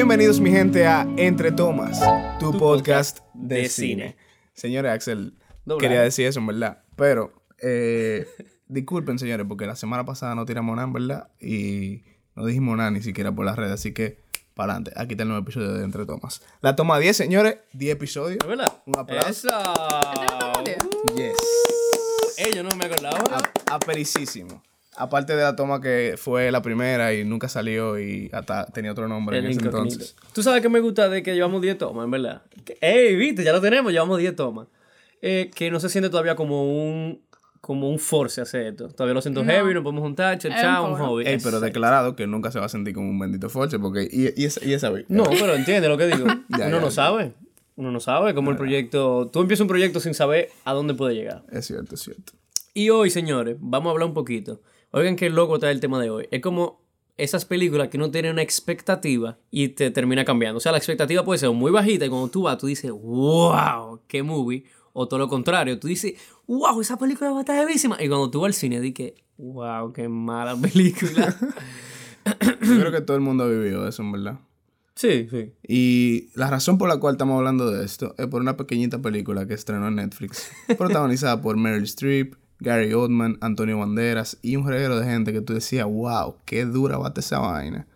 Bienvenidos mi gente a Entre Tomas, tu, Tu podcast podcast de, de cine. cine. Señores, Axel, quería decir eso, en verdad. Pero, eh, disculpen, señores, porque la semana pasada no tiramos nada, en verdad. Y no dijimos nada ni siquiera por las redes. Así que, para adelante. Aquí está el nuevo episodio de Entre Tomas. La toma 10, señores. 10 episodios. ¿Es verdad? Un aplauso. ¡Esa! Yes. Yo no me acordaba. Apericísimo. Aparte de la toma que fue la primera y nunca salió y hasta tenía otro nombre en ese entonces. Tú sabes que me gusta de que llevamos 10 tomas, en verdad. Ey, viste, ya lo tenemos, llevamos 10 tomas. Eh, que no se siente todavía como un como un force hacer esto. Todavía lo siento No. heavy, nos podemos juntar, un chao, un foro. hobby. Ey, pero declarado que nunca se va a sentir como un bendito force porque y, y esa, y esa vez. No, pero entiende lo que digo. Ya, Uno ya, no ya. sabe. Uno no sabe cómo el proyecto... Tú empiezas un proyecto sin saber a dónde puede llegar. Es cierto, es cierto. Y hoy, señores, vamos a hablar un poquito. Oigan qué loco está el tema de hoy. Es como esas películas que uno tiene una expectativa y te termina cambiando. O sea, la expectativa puede ser muy bajita y cuando tú vas, tú dices, wow, qué movie. O todo lo contrario, tú dices, wow, esa película va a estar heavísima. Y cuando tú vas al cine, dices, wow, qué mala película. Yo creo que todo el mundo ha vivido eso, en verdad. sí, sí. Y la razón por la cual estamos hablando de esto es por una pequeñita película que estrenó en Netflix, protagonizada por Meryl Streep, Gary Oldman, Antonio Banderas y un reguero de gente que tú decías, wow, qué dura bate esa vaina.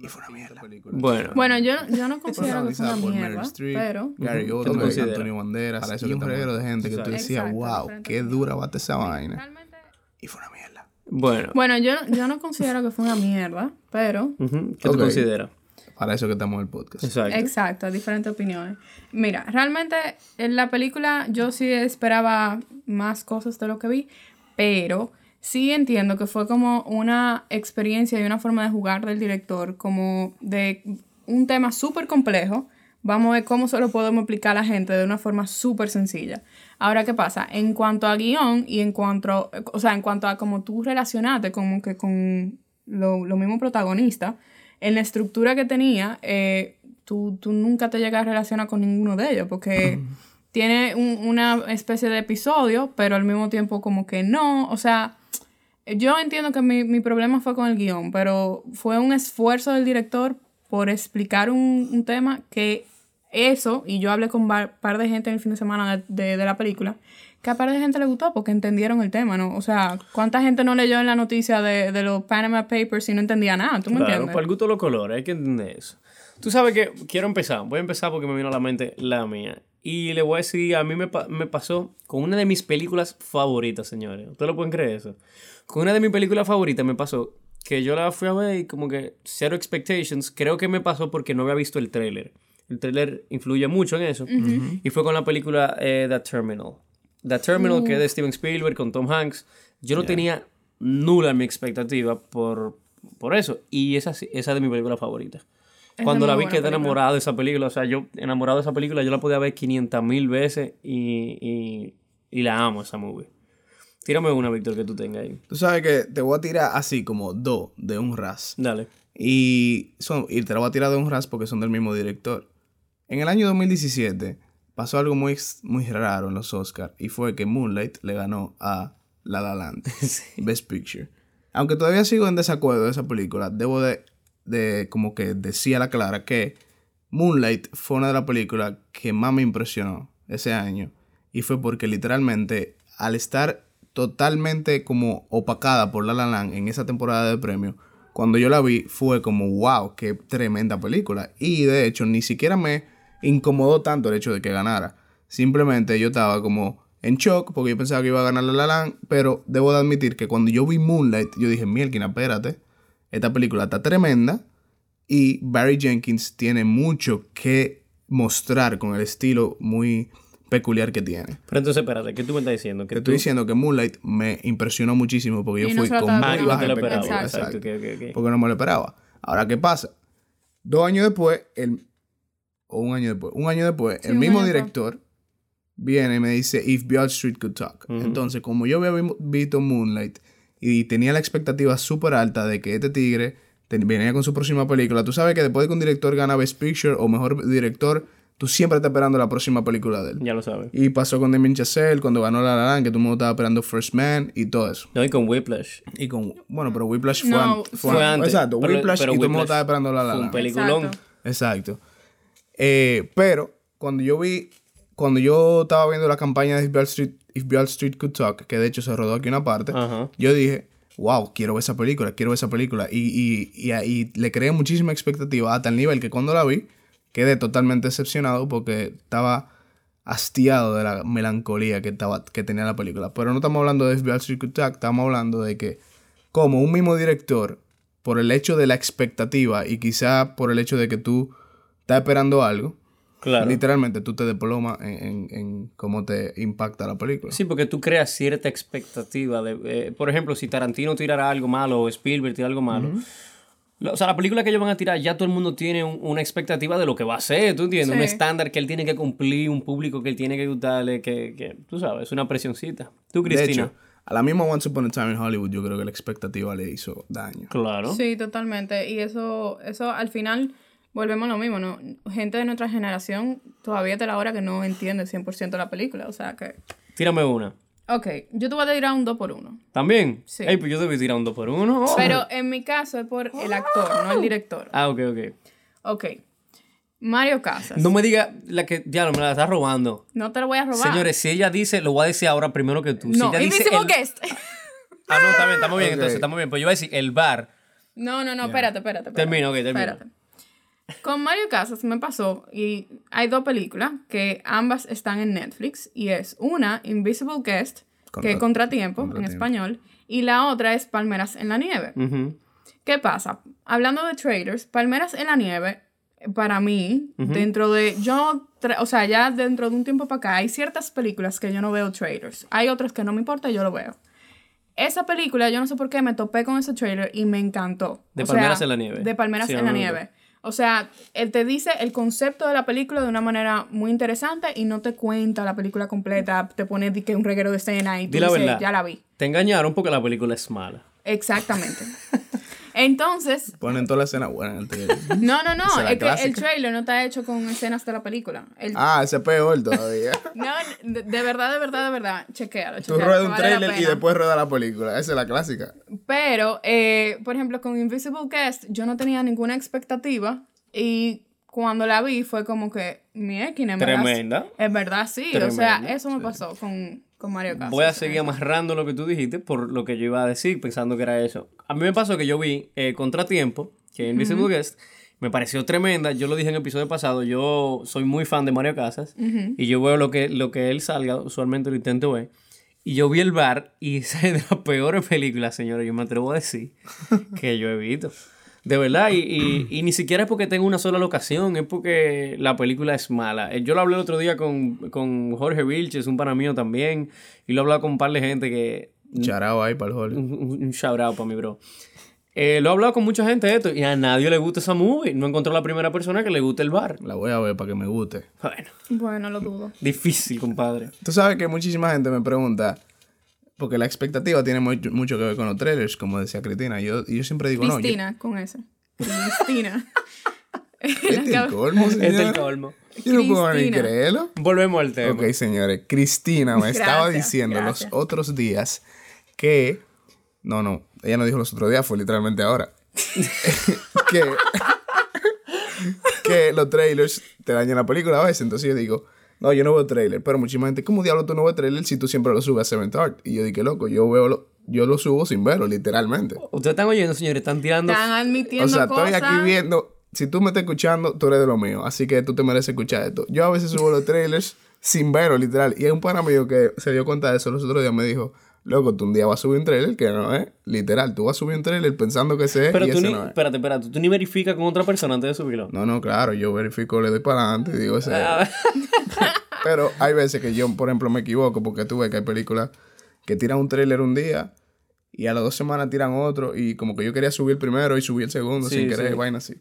Y fue una mierda. Bueno, Bueno, yo, yo no considero que fue una mierda, pero... Gary Ujú. ¿Qué tú Oldman? Antonio Banderas y un reguero de gente que tú decías, Exacto, wow, qué dura bate esa vaina. Realmente... Y fue una mierda. bueno. Bueno, yo, yo no considero que fue una mierda, pero... Ujú, ¿Qué Ok. tú consideras? Para eso que estamos en el podcast. Exacto. Exacto, diferentes opiniones. Mira, realmente en la película yo sí esperaba más cosas de lo que vi, pero sí entiendo que fue como una experiencia y una forma de jugar del director, como de un tema súper complejo. Vamos a ver cómo se lo podemos explicar a la gente de una forma súper sencilla. Ahora, ¿qué pasa? En cuanto a guion y en cuanto, o sea, en cuanto a cómo tú relacionaste como que con lo, lo mismo protagonista, en la estructura que tenía, eh, tú, tú nunca te llegas a relacionar con ninguno de ellos, porque tiene un- una especie de episodio, pero al mismo tiempo como que no, o sea, yo entiendo que mi, mi problema fue con el guion, pero fue un esfuerzo del director por explicar un, un tema que eso, y yo hablé con un par de gente en el fin de semana de, de- de la película, que a par de gente le gustó porque entendieron el tema, ¿no? O sea, ¿cuánta gente no leyó en la noticia de, de los Panama Papers y no entendía nada? ¿Tú me Claro, entiendes? para el gusto de los colores, hay que entender eso. Tú sabes que quiero empezar, voy a empezar porque me vino a la mente la mía. Y le voy a decir, a mí me, pa- me pasó con una de mis películas favoritas, señores. ¿Ustedes lo pueden creer eso? Con una de mis películas favoritas me pasó que yo la fui a ver y como que Zero Expectations, creo que me pasó porque no había visto el tráiler. El tráiler influye mucho en eso. Y fue con la película eh, The Terminal. The Terminal, que es de Steven Spielberg con Tom Hanks. Yo no tenía nula mi expectativa por, por eso. Y esa, sí- esa es de mi película favorita. Es Cuando la vi quedé película. enamorado de esa película. O sea, yo enamorado de esa película, yo la podía ver 500 mil veces y, y, y la amo esa movie. Tírame una, Víctor, que tú tengas ahí. Tú sabes que te voy a tirar así como dos de un ras. Dale. Y, son, y te lo voy a tirar de un ras porque son del mismo director. En el año 2017 pasó algo muy, muy raro en los Oscars y fue que Moonlight le ganó a La La Land, Best Picture. Aunque todavía sigo en desacuerdo de esa película, debo de, de como que decir a la clara que Moonlight fue una de las películas que más me impresionó ese año. Y fue porque literalmente al estar totalmente como opacada por La La Land en esa temporada de premio, cuando yo la vi fue como wow, qué tremenda película. Y de hecho ni siquiera me incomodó tanto el hecho de que ganara. Simplemente yo estaba como en shock porque yo pensaba que iba a ganar La La Land, pero debo de admitir que cuando yo vi Moonlight, yo dije, Mielkin, espérate, esta película está tremenda y Barry Jenkins tiene mucho que mostrar con el estilo muy peculiar que tiene. Pero entonces, espérate, ¿qué tú me estás diciendo? Que Te tú... estoy diciendo que Moonlight me impresionó muchísimo porque yo Y fui con muy baja expectativa. Exacto, exacto, ok, ok, ok. Porque no me lo esperaba. Ahora, ¿qué pasa? Dos años después, el, o un año después, un año después, Sí, el mismo después. director viene y me dice, If Beale Street Could Talk. Entonces, como yo había vi- visto Moonlight y tenía la expectativa súper alta de que este tigre venía con su próxima película, tú sabes que después de que un director gana Best Picture o mejor director, tú siempre estás esperando la próxima película de él. Ya lo sabes. Y pasó con Damien Chazelle cuando ganó La La Land, que todo el mundo estaba esperando First Man y todo eso. No, y con Whiplash. Y con, bueno, pero Whiplash fue, No, an- fue Fue an- antes. Exacto, pero- Whiplash pero y todo el mundo Whiplash estaba esperando La La Fue un Land. peliculón. Exacto. Exacto. Eh, pero cuando yo vi, cuando yo estaba viendo la campaña de If Beale Street, If Beale Street Could Talk, que de hecho se rodó aquí una parte, yo dije, wow, quiero ver esa película, quiero ver esa película. Y, y, y, ahí le creé muchísima expectativa a tal nivel que cuando la vi, quedé totalmente decepcionado porque estaba hastiado de la melancolía que, estaba, que tenía la película. Pero no estamos hablando de If Street Could Talk, estamos hablando de que como un mismo director, por el hecho de la expectativa y quizá por el hecho de que tú estás esperando algo, Claro. literalmente tú te desplomas en, en, en cómo te impacta la película. Sí, porque tú creas cierta expectativa. De, eh, por ejemplo, si Tarantino tirara algo malo o Spielberg tira algo malo. lo- O sea, la película que ellos van a tirar, ya todo el mundo tiene un- una expectativa de lo que va a ser, ¿tú entiendes? Un estándar que él tiene que cumplir, un público que él tiene que gustarle, que, que tú sabes, es una presioncita. Tú, De Cristina. hecho, a la misma Once Upon a Time in Hollywood, yo creo que la expectativa le hizo daño. claro. Sí, totalmente. Y eso, eso al final, volvemos a lo mismo, ¿no? Gente de nuestra generación todavía te la hora que no entiende 100% la película. O sea que... Tírame una. Ok, yo te voy a tirar un 2 por 1 ¿También? Sí. Ey, pues yo debí tirar un 2 por 1 Pero en mi caso es por el actor, no el director. Ah, ok, ok. Ok. Mario Casas. No me diga la que, ya, me la estás robando. No te lo voy a robar. Señores, si ella dice, lo voy a decir ahora primero que tú. Si no, ella dice el- Guest. Ah, no, está bien, estamos bien, entonces estamos bien. Pues yo iba a decir el bar. No, no, no, espérate, espérate. espérate. Termina, ok, termina. Espérate. Con Mario Casas me pasó y hay dos películas que ambas están en Netflix y es una Invisible Guest, que es Contra- Contratiempo, en español, y la otra es Palmeras en la Nieve. ¿Qué pasa? Hablando de trailers, Palmeras en la Nieve, para mí, dentro de. Yo, o sea, ya dentro de un tiempo para acá, hay ciertas películas que yo no veo trailers. Hay otras que no me importa, yo lo veo. Esa película, yo no sé por qué, me topé con ese trailer y me encantó. De O sea, Palmeras en la Nieve. De Palmeras Sí, en la Nieve. O sea, él te dice el concepto de la película de una manera muy interesante y no te cuenta la película completa, te pone que un reguero de escena y tú la ya la vi. Te engañaron porque la película es mala. Exactamente. Entonces, Ponen toda la escena buena en el trailer. no, no, no, es que el trailer no está hecho con escenas de la película. El- Ah, ese es peor todavía. No, de, de verdad, de verdad, de verdad, chequealo. Tú ruedas un vale trailer y después ruedas la película. Esa es la clásica. Pero, eh, por ejemplo, con Invisible Guest, yo no tenía ninguna expectativa y cuando la vi fue como que, mi. Tremenda. Es verdad, sí. O sea, eso me pasó con, con Mario Casas. Voy a seguir amarrando lo que tú dijiste por lo que yo iba a decir, pensando que era eso. A mí me pasó que yo vi eh, Contratiempo, que es Invisible Guest, me pareció tremenda. Yo lo dije en el episodio pasado, yo soy muy fan de Mario Casas y yo veo lo que, lo que él salga, usualmente lo intento ver. Y yo vi el bar y esa es de las peores películas, señores, yo me atrevo a decir, que yo he visto. De verdad, y, y- y ni siquiera es porque tengo una sola locación, es porque la película es mala. Eh, Yo lo hablé el otro día con, con Jorge Vilches, un pana mío también, y lo he hablado con un par de gente que... Charao ahí para el Hollywood. Un, un- un shout out para mi bro. Eh, lo he hablado con mucha gente de esto, y a nadie le gusta esa movie. No encontró la primera persona que le guste el bar. La voy a ver para que me guste. Bueno, Bueno, lo dudo. difícil, compadre. Tú sabes que muchísima gente me pregunta, porque la expectativa tiene mucho, mucho que ver con los trailers, como decía Cristina. Yo, y yo siempre digo, no. yo- Cristina, con ese. Cristina. Este es el colmo, Este es el señor. colmo. Yo no puedo ni creerlo. Volvemos al tema. Ok, señores. Cristina me estaba diciendo gracias. los otros días que... No, no. Ella no dijo los otros días, fue literalmente ahora. que... que los trailers te dañan la película a veces. Entonces yo digo... No, yo no veo trailer. Pero muchísima gente... ¿Cómo diablo tú no ves trailer si tú siempre lo subes a Seventh Art? Y yo dije, loco, yo veo lo, yo lo subo sin verlo, literalmente. Ustedes están oyendo, señores, están tirando... Están admitiendo O sea, cosas. estoy aquí viendo. Si tú me estás escuchando, tú eres de lo mío. Así que tú te mereces escuchar esto. Yo a veces subo los trailers sin verlo, literal. Y hay un pana mío que se dio cuenta de eso los otros días. Me dijo, loco, tú un día vas a subir un trailer que no es literal. Tú vas a subir un trailer pensando que ese es Pero y tú ese ni... no es. Espérate, espérate. Tú ni verificas con otra persona antes de subirlo. No, no, claro. Yo verifico, le doy para adelante y digo ese. es. Ah, Pero hay veces que yo, por ejemplo, me equivoco porque tú ves que hay películas que tiran un trailer un día y a las dos semanas tiran otro y como que yo quería subir el primero y subí el segundo Sí, sin querer, sí. vaina así.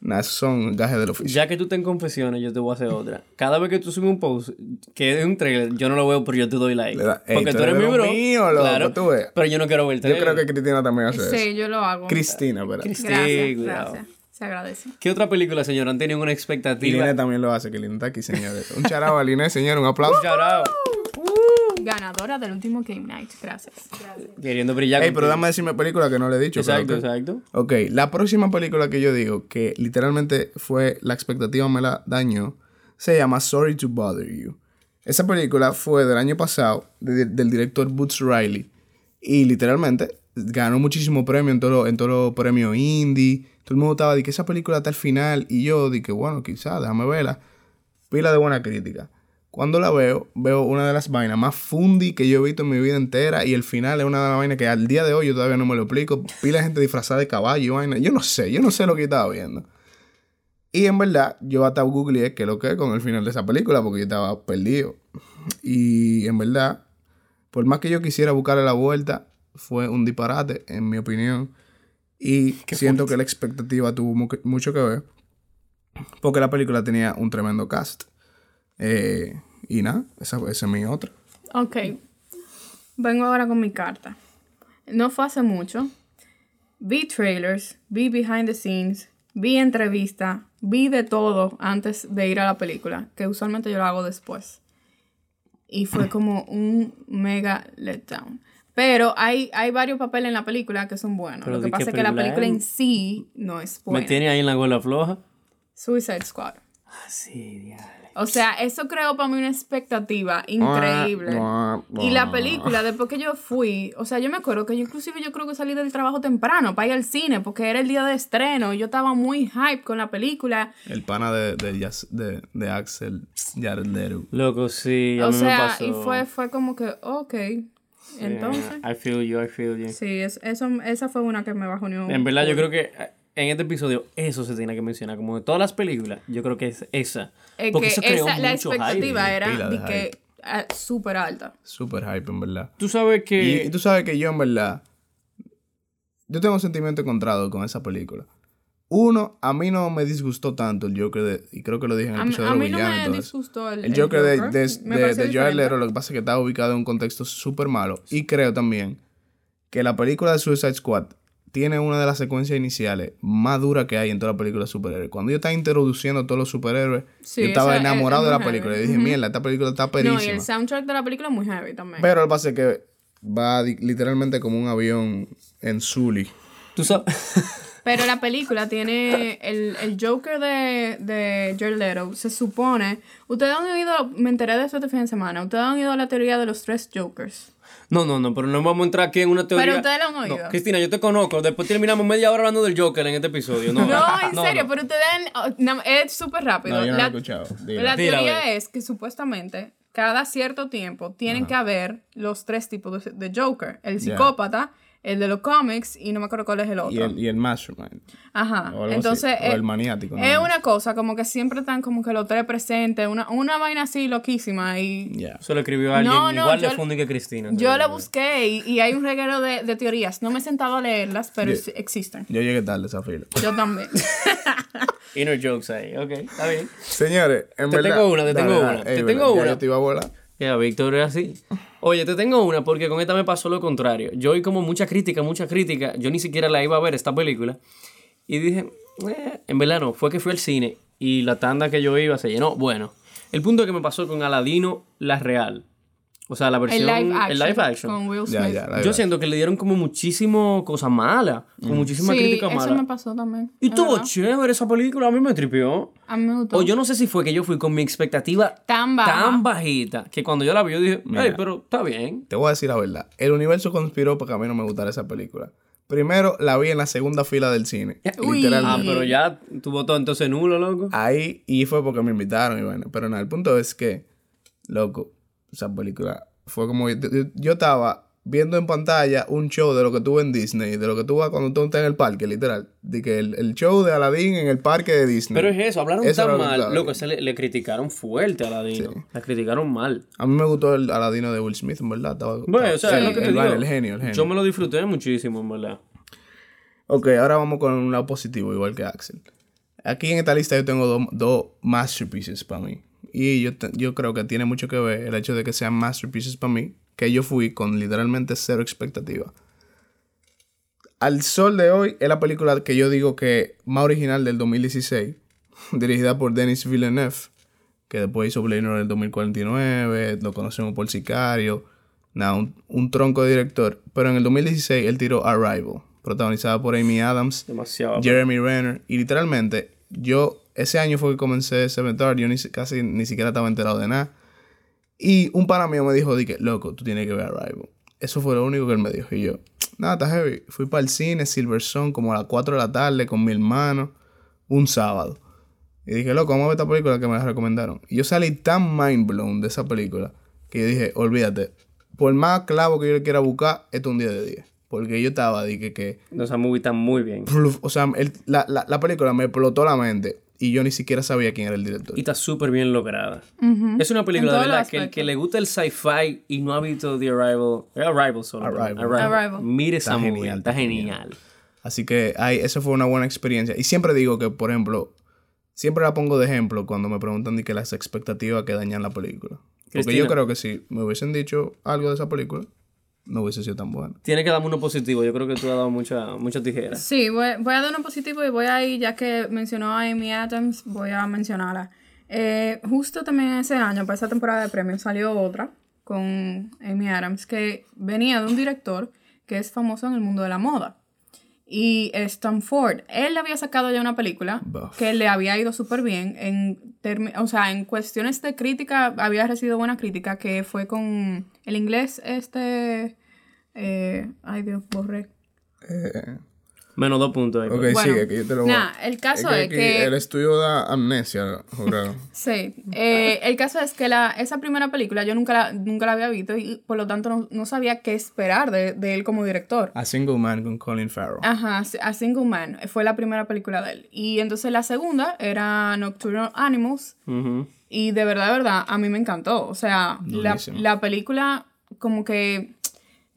Nada, esos son gajes del oficio. Ya que tú estás en confesiones, yo te voy a hacer otra. Cada vez que tú subes un post que es un trailer, yo no lo veo, pero yo te doy like. Da- Porque tú eres eres mi bro. mío, loco, claro, tú ves. Pero yo no quiero ver el Yo trailer. creo que Cristina también hace eso. Sí, yo lo hago. Cristina, ¿verdad? Cris- Gracias, Sí, cuidado. gracias. Se agradece. ¿Qué otra película, señor? Han tenido una Y expectativa. Linet también lo hace, que Linet está aquí, señores. Un charao a Linet, señor, un aplauso. Shout out. Ganadora del último Game Night. Gracias. Queriendo brillar. Ey, pero dame decirme película que no le he dicho. Exacto, exacto. Ok, la próxima película que yo digo que literalmente fue la expectativa me la dañó se llama Sorry to Bother You. Esa película fue del año pasado de- del director Boots Riley y literalmente ganó muchísimo premio en todos los en todos los premios indie. Todo el mundo estaba de que esa película está al final y yo dije, bueno, quizás, déjame verla. Pila de buena crítica. Cuando la veo, veo una de las vainas más fundy que yo he visto en mi vida entera. Y el final es una de las vainas que al día de hoy yo todavía no me lo explico. Pila de gente disfrazada de caballo y vaina. Yo no sé, yo no sé lo que yo estaba viendo. Y en verdad, yo hasta googleé qué lo que es con el final de esa película porque yo estaba perdido. Y en verdad, por más que yo quisiera buscarle la vuelta, fue un disparate, en mi opinión. Y siento que la expectativa tuvo mu- mucho que ver. Porque la película tenía un tremendo cast. Eh, y nada, esa, esa es mi otra. Ok. Vengo ahora con mi carta. No fue hace mucho. Vi trailers, vi behind the scenes, vi entrevista, vi de todo antes de ir a la película, que usualmente yo lo hago después. Y fue como un mega letdown. Pero hay, hay varios papeles en la película que son buenos. Pero Lo que ¿de qué pasa es que la película en sí no es Me buena. tiene ahí en la gola floja. Suicide Squad. Ah, sí, diablo. O sea, eso creó para mí una expectativa increíble. Y la película, después que yo fui, o sea, yo me acuerdo que yo inclusive yo creo que salí del trabajo temprano para ir al cine, porque era el día de estreno, y yo estaba muy hype con la película. El pana de, de, de, de Axel Jared Leto. Loco, sí, a o mí me sea, pasó. y fue, fue como que, ok. Entonces, I feel you, I feel you. sí, es- eso, esa fue una que me bajó un En verdad, yo creo que en este episodio eso se tiene que mencionar. Como de todas las películas, yo creo que es esa. Es Porque que eso creó esa, la mucho expectativa hype. era de que ah, súper alta. Super hype, en verdad. Tú sabes Y, que... y tú sabes que yo, en verdad, yo tengo un sentimiento encontrado con esa película. Uno, a mí no me disgustó tanto el Joker de, y creo que lo dije en el A, episodio a de mí no me eso. disgustó el, El el Joker, de, de, de, de. Leto, lo que pasa es que está ubicado en un contexto súper malo. Y creo también que la película de Suicide Squad tiene una de las secuencias iniciales más duras que hay en toda la película de superhéroes. Cuando yo estaba introduciendo a todos los superhéroes, Sí, yo estaba es- enamorado es de la película. heavy. Y dije, mierda, esta película está No, y perísima. el soundtrack de la película es muy heavy también. Pero lo que pasa es que va literalmente como un avión en Zully. Tú sabes... Pero la película tiene el, el Joker de, de Jared Leto. Se supone. Ustedes han oído. Me enteré de eso este fin de semana. Ustedes han oído la teoría de los tres Jokers. No, no, no, pero no vamos a entrar aquí en una teoría. Pero ustedes lo han oído. No, Cristina, yo te conozco. Después terminamos media hora hablando del Joker en este episodio. No, No, en no, serio, no. pero ustedes han. oh, es súper rápido. No, yo no lo la, he escuchado. La teoría es que supuestamente cada cierto tiempo tienen que haber los tres tipos de, de Joker: el psicópata, el de los cómics y no me acuerdo cuál es el otro. Y el, y el Mastermind. Ajá. O algo Entonces, así. O eh, el maniático. ¿no? Es una cosa, como que siempre están como que los tres presentes, una, una vaina así loquísima. Y Ya. Eso lo escribió alguien No, no, igual de funny que Cristina. yo la busqué y, y hay un reguero de, de teorías. No me he sentado a leerlas, pero Yo- existen. Yo llegué tarde esa fila. Yo también. Inner jokes ahí. Ok, está bien. Señores, en Te verdad. tengo una, te Dale, tengo dale. una, te tengo verdad, ya una. yo te iba a volar. Víctor es así. Oye, te tengo una porque con esta me pasó lo contrario. Yo oí como mucha crítica, mucha crítica. Yo ni siquiera la iba a ver esta película. Y dije, eh, en verdad no, fue que fui al cine y la tanda que yo iba se llenó. Bueno, el punto que me pasó con Aladino, la real. O sea, la el versión. live action. el live action. Con Will Smith. Ya, ya. la Yo siento que le dieron como muchísimo cosas malas, con muchísima Sí, crítica eso mala. me pasó también. Y verdad. chévere esa película, a mí me tripió. A mí me gustó. O yo no sé si fue que yo fui con mi expectativa Tan baja. tan bajita que cuando yo la vi yo dije, Mira. hey, pero está bien. Te voy a decir la verdad. El universo conspiró para que a mí no me gustara esa película. Primero, la vi en la segunda fila del cine. Uy. Ah, Literalmente. pero ya tuvo todo entonces nulo, loco. Ahí, y fue porque me invitaron y bueno. Pero nada, el punto es que, loco, esa película fue como. Yo, yo- estaba viendo en pantalla un show de lo que tuve en Disney, de lo que tuve cuando tú estás en el parque, literal. De que el, el show de Aladdin en el parque de Disney. Pero es eso, hablaron Eso tan lo que mal. Loco, ese le, le criticaron fuerte a Ladino. La criticaron mal. A mí me gustó el Aladino de Will Smith, en verdad. Estaba, Bueno, estaba o sea, chévere. es lo que te el, digo. vaina, el genio, el genio. Yo me lo disfruté muchísimo, en verdad. Ok, ahora vamos con un lado positivo, igual que Axel. Aquí en esta lista yo tengo dos dos masterpieces para mí. Y yo, yo creo que tiene mucho que ver el hecho de que sean masterpieces para mí, que yo fui con literalmente cero expectativa. Al sol de hoy es la película que yo digo que más original del 2016, dirigida por Denis Villeneuve, que después hizo Blade Runner del 2049, lo conocemos por Sicario. nada, un, un tronco de director. Pero en el 2016 él tiró Arrival, protagonizada por Amy Adams, Demasiado. Jeremy Renner. Y literalmente, yo, ese año fue que comencé Seven Dark, yo ni, si- casi ni siquiera estaba enterado de nada. Y un pana mío me dijo, di que, loco, tú tienes que ver Arrival. Eso fue lo único que él me dijo. Y yo, nada, está heavy. Fui para el cine, Silver Sun, como a las 4 de la tarde con mi hermano, un sábado. Y dije, loco, vamos a ver esta película que me la recomendaron. Y yo salí tan mind blown de esa película que yo dije, olvídate, por más clavo que yo le quiera buscar, esto es un día de 10. Porque yo estaba, dije que, No, Esa movie está muy bien. o sea, el- la, la- la película me explotó la mente y yo ni siquiera sabía quién era el director. Y está súper bien lograda. Es una película de verdad que el que le gusta el sci-fi y no ha visto The Arrival. eh, Arrival solo. Arrival. Arrival. Mire esa Está movie. genial, Está está genial. Así que ay, eso fue una buena experiencia. Y siempre digo que, por ejemplo, siempre la pongo de ejemplo cuando me preguntan de que las expectativas que dañan la película. Porque Cristina. yo creo que si me hubiesen dicho algo de esa película, no hubiese sido tan buena. Tiene que darme uno positivo. Yo creo que tú has dado mucha, mucha tijera. Sí, voy, voy a dar uno positivo y voy a ir, ya que mencionó a Amy Adams, voy a mencionarla. Eh, justo también ese año, para esa temporada de premios, salió otra con Amy Adams que venía de un director que es famoso en el mundo de la moda. Y es Tom Ford. Él había sacado ya una película Buff. que le había ido súper bien. En o sea, en cuestiones de crítica, había recibido buena crítica, que fue con el inglés, este... eh, ay Dios, borré. Menos dos puntos ahí. Ok, pues. Bueno, sigue, que yo te lo voy a- Nah, el caso es aquí que... El estudio da amnesia, jurado. Sí, eh, el caso es que la, esa primera película yo nunca la, nunca la había visto y por lo tanto no, no sabía qué esperar de, de él como director. A Single Man con Colin Farrell. Ajá, A Single Man fue la primera película de él. Y entonces la segunda era Nocturnal Animals y de verdad, de verdad, a mí me encantó. O sea, la, la película como que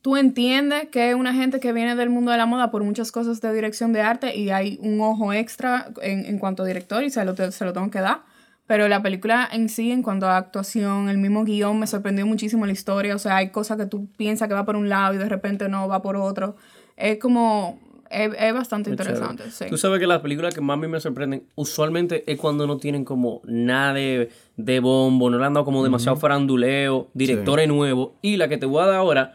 tú entiendes que es una gente que viene del mundo de la moda por muchas cosas de dirección de arte y hay un ojo extra en, en cuanto a director y se lo, te- se lo tengo que dar. Pero la película en sí, en cuanto a actuación, el mismo guion, me sorprendió muchísimo la historia. O sea, hay cosas que tú piensas que va por un lado y de repente no, va por otro. Es como... Es, es bastante interesante, sí. Tú sabes que las películas que más a mí me sorprenden usualmente es cuando no tienen como nada de, de bombo, no le han dado como demasiado faranduleo, directores nuevos. Y la que te voy a dar ahora,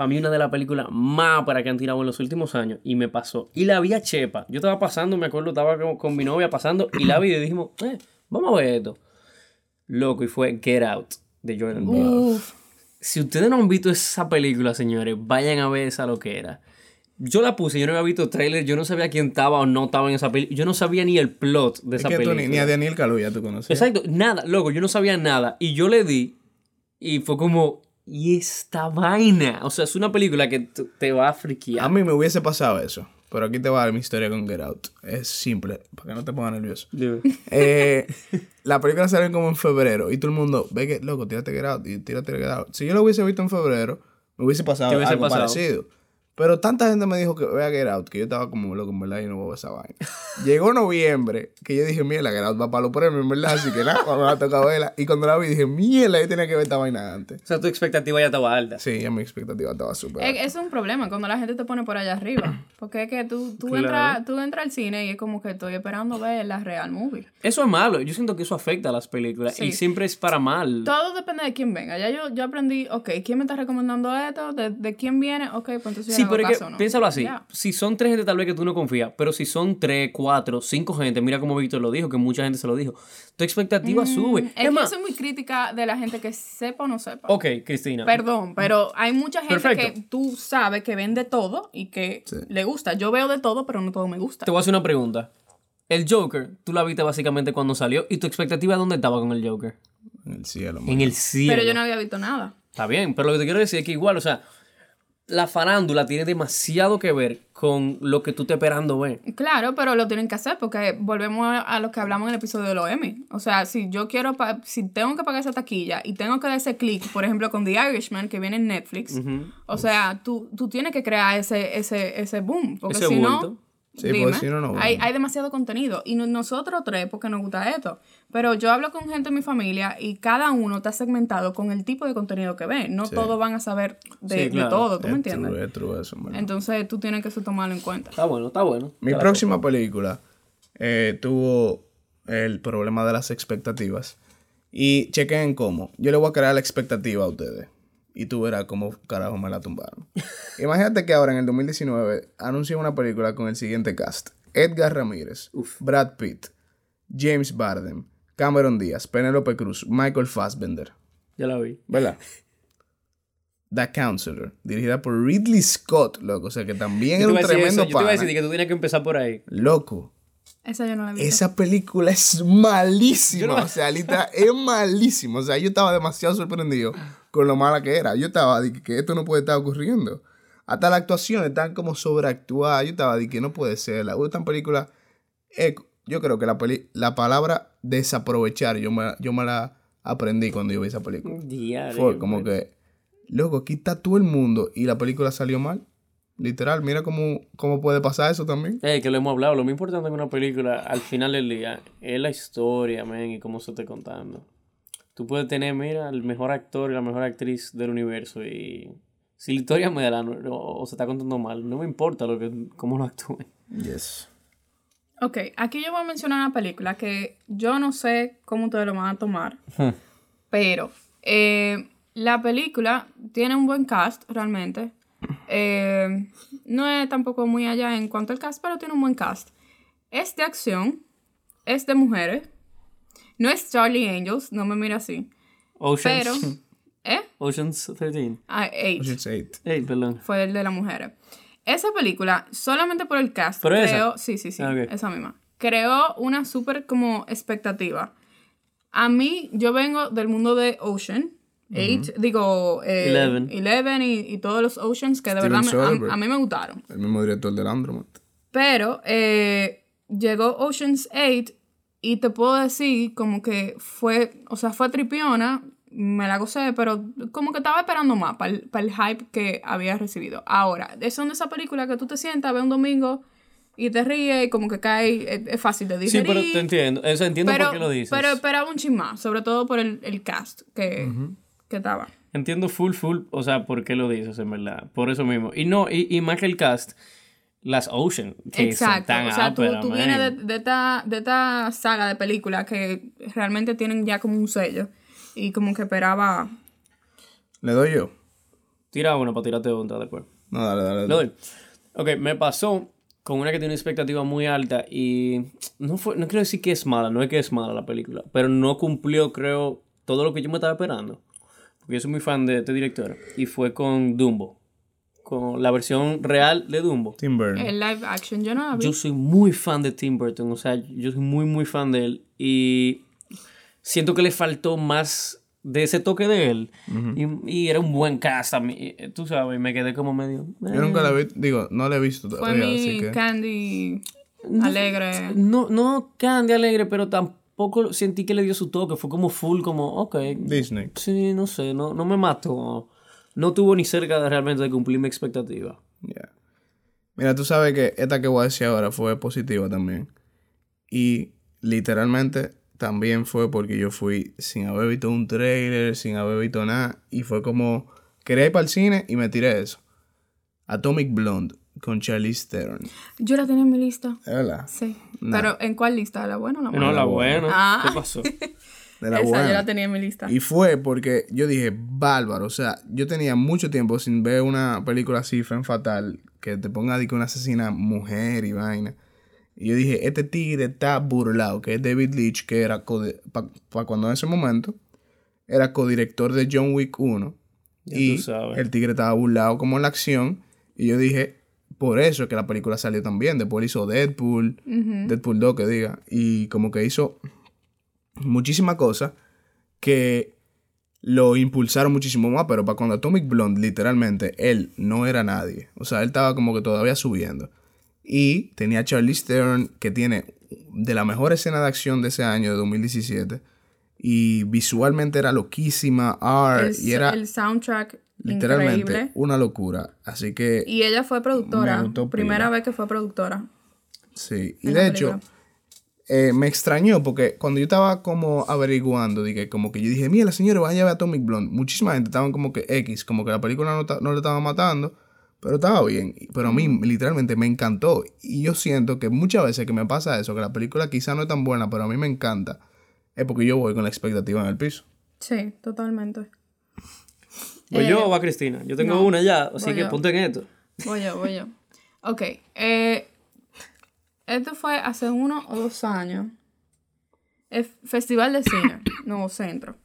para mí una de las películas más para que han tirado en los últimos años y me pasó. Y la vi a Chepa. Yo estaba pasando, me acuerdo, estaba con, con mi novia pasando y la vi y dijimos, eh, vamos a ver esto. Loco, y fue Get Out de Jordan Peele. Si ustedes no han visto esa película, señores, vayan a ver esa lo que era. Yo la puse, yo no había visto trailer, yo no sabía quién estaba o no estaba en esa película. Yo no sabía ni el plot de Es esa que tú película. ni, ni a Daniel Kaluuya tú conoces. Exacto, nada, loco, yo no sabía nada. Y yo le di y fue como, ¿y esta vaina? O sea, es una película que te va a friquear. A mí me hubiese pasado eso. Pero aquí te va a dar mi historia con Get Out. Es simple, para que no te pongas nervioso. Eh, la película salió como en febrero y todo el mundo ve que, loco, tírate Get Out y tírate Get Out. Si yo lo hubiese visto en febrero, me hubiese pasado hubiese algo pasado. parecido. Pero tanta gente me dijo que vea Get Out, que yo estaba como loco, en verdad, y no voy a ver esa vaina. Llegó noviembre, que yo dije, mierda, Get Out va para los premios, en verdad, así que nada, me va a tocar verla. Y cuando la vi, dije, mierda, yo tenía que ver esta vaina antes. O sea, tu expectativa ya estaba alta. Sí, ya mi expectativa estaba súper alta. Es, es un problema cuando la gente te pone por allá arriba. Porque es que tú, tú, Claro. entras, tú entras al cine y es como que estoy esperando ver la real movie. Eso es malo. Yo siento que eso afecta a las películas. Sí. Y siempre es para mal. Todo depende de quién venga. Ya yo, yo aprendí, ok, ¿quién me está recomendando esto? ¿De, de quién viene? Ok, pues entonces Sí, pero es que, ¿no? piénsalo así. Si son tres gente tal vez que tú no confías, pero si son tres, cuatro, cinco gente, mira como Víctor lo dijo, que mucha gente se lo dijo, tu expectativa sube. Mm, Es Es que yo soy muy crítica de la gente que sepa o no sepa. ok, Cristina. Perdón, pero hay mucha gente Perfecto. que tú sabes que ven de todo y que Sí. le gusta. Yo veo de todo, pero no todo me gusta. Te voy a hacer una pregunta. El Joker, tú la viste básicamente cuando salió, ¿y tu expectativa dónde estaba con el Joker? En el cielo, man. En el cielo. Pero yo no había visto nada. Está bien, pero lo que te quiero decir es que igual, o sea, la farándula tiene demasiado que ver con lo que tú estás esperando ver. Claro, pero lo tienen que hacer porque volvemos a, a lo que hablamos en el episodio de los Emmy. O sea, si yo quiero, pa- si tengo que pagar esa taquilla y tengo que dar ese clic, por ejemplo, con The Irishman, que viene en Netflix, o sea, tú, tú tienes que crear ese, ese, ese boom. Porque Ese si bulto. no, Sí, dime, porque si no, no hay, hay demasiado contenido. Y no- nosotros tres, porque nos gusta esto. Pero yo hablo con gente en mi familia y cada uno está segmentado con el tipo de contenido que ve. No todos van a saber de, Sí, de claro. todo, ¿tú me Es entiendes? true, es true eso. Entonces tú tienes que eso tomarlo en cuenta. Está bueno, está bueno. Mi próxima película eh, tuvo el problema de las expectativas. Y chequen cómo. Yo le voy a crear la expectativa a ustedes. Y tú verás cómo carajo me la tumbaron. Imagínate que ahora en el 2019 anuncian una película con el siguiente cast. Edgar Ramírez, Brad Pitt, James Bardem, Cameron Díaz, Penelope Cruz, Michael Fassbender. Ya la vi. ¿Verdad? The Counselor, dirigida por Ridley Scott, loco. O sea que también es un tremendo eso, Yo te iba a pana. decir que tú tenías que empezar por ahí. Loco. Esa yo no la vi. Esa película es malísima. O sea, literal, es malísima. O sea, yo estaba demasiado sorprendido con lo mala que era. Yo estaba de que, que esto no puede estar ocurriendo. Hasta las actuaciones están como sobreactuadas. Yo estaba de que no puede ser. La esta película. eh, yo creo que la, peli- la palabra desaprovechar, yo me, yo me la aprendí cuando yo vi esa película. Diario, Fue como pues. que, loco, aquí está todo el mundo y la película salió mal. Literal, mira cómo, cómo puede pasar eso también. Eh, que lo hemos hablado. Lo más importante en una película, al final del día, es la historia, men, y cómo se esté contando. Tú puedes tener, mira, el mejor actor y la mejor actriz del universo y... Si la historia me da la- o, o se está contando mal, no me importa lo que, cómo lo actúen. Yes. Ok, aquí yo voy a mencionar una película que yo no sé cómo ustedes lo van a tomar, pero eh, la película tiene un buen cast realmente. Eh, no es tampoco muy allá en cuanto al cast, pero tiene un buen cast. Es de acción, es de mujeres, no es Charlie Angels, no me mira así, pero... Oceans, ¿Eh? Oceans 13. Ah, Eight. Ocean's Eight. Ey, perdón. fue el de las mujeres. Esa película, solamente por el cast, ¿Pero esa? creo, sí, sí, sí, Ah, ok. esa misma, creó una súper como expectativa. A mí, yo vengo del mundo de Ocean, Eight, digo, eh, Eleven. Eleven y, y todos los Oceans que de Steven verdad me- a, a mí me gustaron. El mismo director del Andromat. Pero eh, llegó Ocean's 8 y te puedo decir como que fue, o sea, fue tripiona, me la gocé, pero como que estaba esperando más para el, para el hype que había recibido. Ahora, es son de esa película que tú te sientas, ves un domingo y te ríes y como que cae, es, es fácil de Sí, digerir. pero te entiendo. Eso entiendo pero, por qué lo dices. pero esperaba un chin más, sobre todo por el, el cast que, que estaba. Entiendo full, full, o sea, por qué lo dices, en verdad. Por eso mismo. Y no, y, y más que el cast, las Ocean, que son Exacto, tan o sea, tú, áperas, tú man. vienes de, de esta, de esta saga de películas que realmente tienen ya como un sello y como que esperaba... ¿Le doy yo? Tira una para tirarte otra después. No, dale, dale. Le dale. doy. Ok, me pasó con una que tiene una expectativa muy alta y no fue, no quiero decir que es mala, no es que es mala la película, pero no cumplió, creo, todo lo que yo me estaba esperando. Porque yo soy muy fan de este director y fue con Dumbo, con la versión real de Dumbo. Tim Burton. El live action, yo no la vi. Yo soy muy fan de Tim Burton, o sea, yo soy muy, muy fan de él. Y siento que le faltó más de ese toque de él. y, y era un buen cast a mí, eh, tú sabes, me quedé como medio... eh. Yo nunca la vi, digo, no la he visto Fue todavía, mi así que... Candy alegre. No, no Candy alegre, pero tampoco sentí que le dio su toque. Fue como full, como, ok. Disney. Sí, no sé, no, no me mató. No tuvo ni cerca de realmente de cumplir mi expectativa. Ya. Mira, tú sabes que esta que voy a decir ahora fue positiva también. Y literalmente también fue porque yo fui sin haber visto un trailer, sin haber visto nada. Y fue como, quería ir para el cine y me tiré eso. Atomic Blonde con Charlize Theron. Yo la tenía en mi lista. ¿Es verdad? Sí. Nah. Pero ¿en cuál lista? ¿La buena o la mala? No, la buena. Ah. ¿Qué pasó? De la Esa buena. yo la tenía en mi lista. Y fue porque yo dije, bárbaro. O sea, yo tenía mucho tiempo sin ver una película así, Femme Fatal, que te ponga de que una asesina mujer y vaina. Y yo dije, este tigre está burlado, que es David Leitch, que era, para cuando en ese momento, era codirector de John Wick 1. Ya y tú sabes. el tigre estaba burlado como en la acción. Y yo dije, por eso es que la película salió tan bien. Después hizo Deadpool, Deadpool 2, que diga. Y como que hizo muchísimas cosas que lo impulsaron muchísimo más, pero para cuando Atomic Blonde, literalmente, él no era nadie. O sea, él estaba como que todavía subiendo. Y tenía a Charlize Theron, que tiene de la mejor escena de acción de ese año, de 2017. Y visualmente era loquísima, art, el, y era el soundtrack literalmente increíble. una locura. Así que, Y ella fue productora. Primera pila. vez que fue productora. sí. Y de hecho. Eh, me extrañó porque cuando yo estaba como averiguando, dije, como que yo dije, mira, señores, vayan a ver Atomic Blonde. Muchísima gente estaban como que X, como que la película no, no le estaba matando, pero estaba bien. Pero a mí literalmente me encantó. Y yo siento que muchas veces que me pasa eso, que la película quizá no es tan buena, pero a mí me encanta, es porque yo voy con la expectativa en el piso. Sí, totalmente. ¿Voy yo o va Cristina? Yo tengo no, una ya, así que yo. ponte en esto. Voy yo, voy yo. Ok. eh, esto fue hace uno o dos años. El Festival de Cine, Nuevo Centro.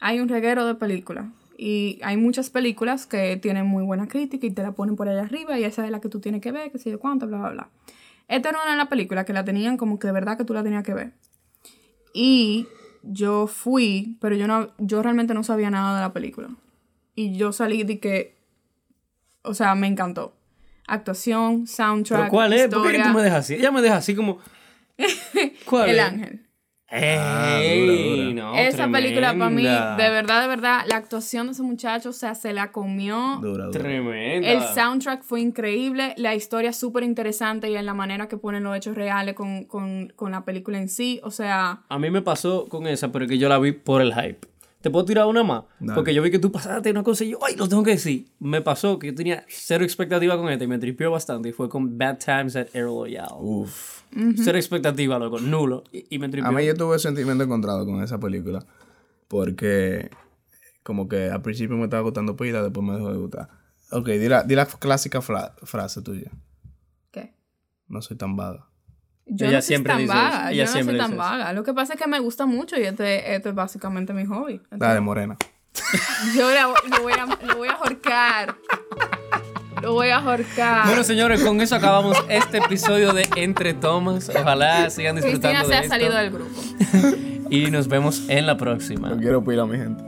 Hay un reguero de películas. Y hay muchas películas que tienen muy buena crítica y te la ponen por allá arriba y esa es la que tú tienes que ver, que sé yo cuánto, bla, bla, bla. Esta no era la película que la tenían como que de verdad que tú la tenías que ver. Y yo fui, pero yo no, yo realmente no sabía nada de la película. Y yo salí de que, o sea, me encantó. Actuación, soundtrack, ¿Pero cuál es? ¿Por qué historia. tú me dejas así? Ella me deja así como... ¿Cuál El es? ángel. ¡Ey! No, Esa película para mí, de verdad, de verdad, la actuación de ese muchacho, o sea, se la comió. Dura, dura. Tremenda. El soundtrack fue increíble, la historia súper interesante y en la manera que ponen los hechos reales con, con, con la película en sí. O sea, A mí me pasó con esa, pero que yo la vi por el hype. ¿Te puedo tirar una más? Dale. Porque yo vi que tú pasaste una cosa y yo, ¡ay, lo tengo que decir! Me pasó que yo tenía cero expectativa con esta y me tripió bastante y fue con Bad Times at Air Royale. Uf. Cero expectativa, loco, nulo. Y, y me tripió. A mí yo tuve sentimiento encontrado con esa película. Porque como que al principio me estaba gustando pila, después me dejó de gustar. Ok, di la, di la clásica fra- frase tuya. ¿qué? No soy tan vaga. Yo Ella no soy siempre tan dice vaga, eso. yo no siempre soy tan dice vaga. Lo que pasa es que me gusta mucho y este, este es básicamente mi hobby. Dale, morena. Yo la- lo, voy a, lo voy a ahorcar. Lo voy a ahorcar. Bueno, señores, con eso acabamos este episodio de Entre Tomas. Ojalá sigan Cristina disfrutando se de ha esto. salido del grupo. Y nos vemos en la próxima. No quiero pila a mi gente.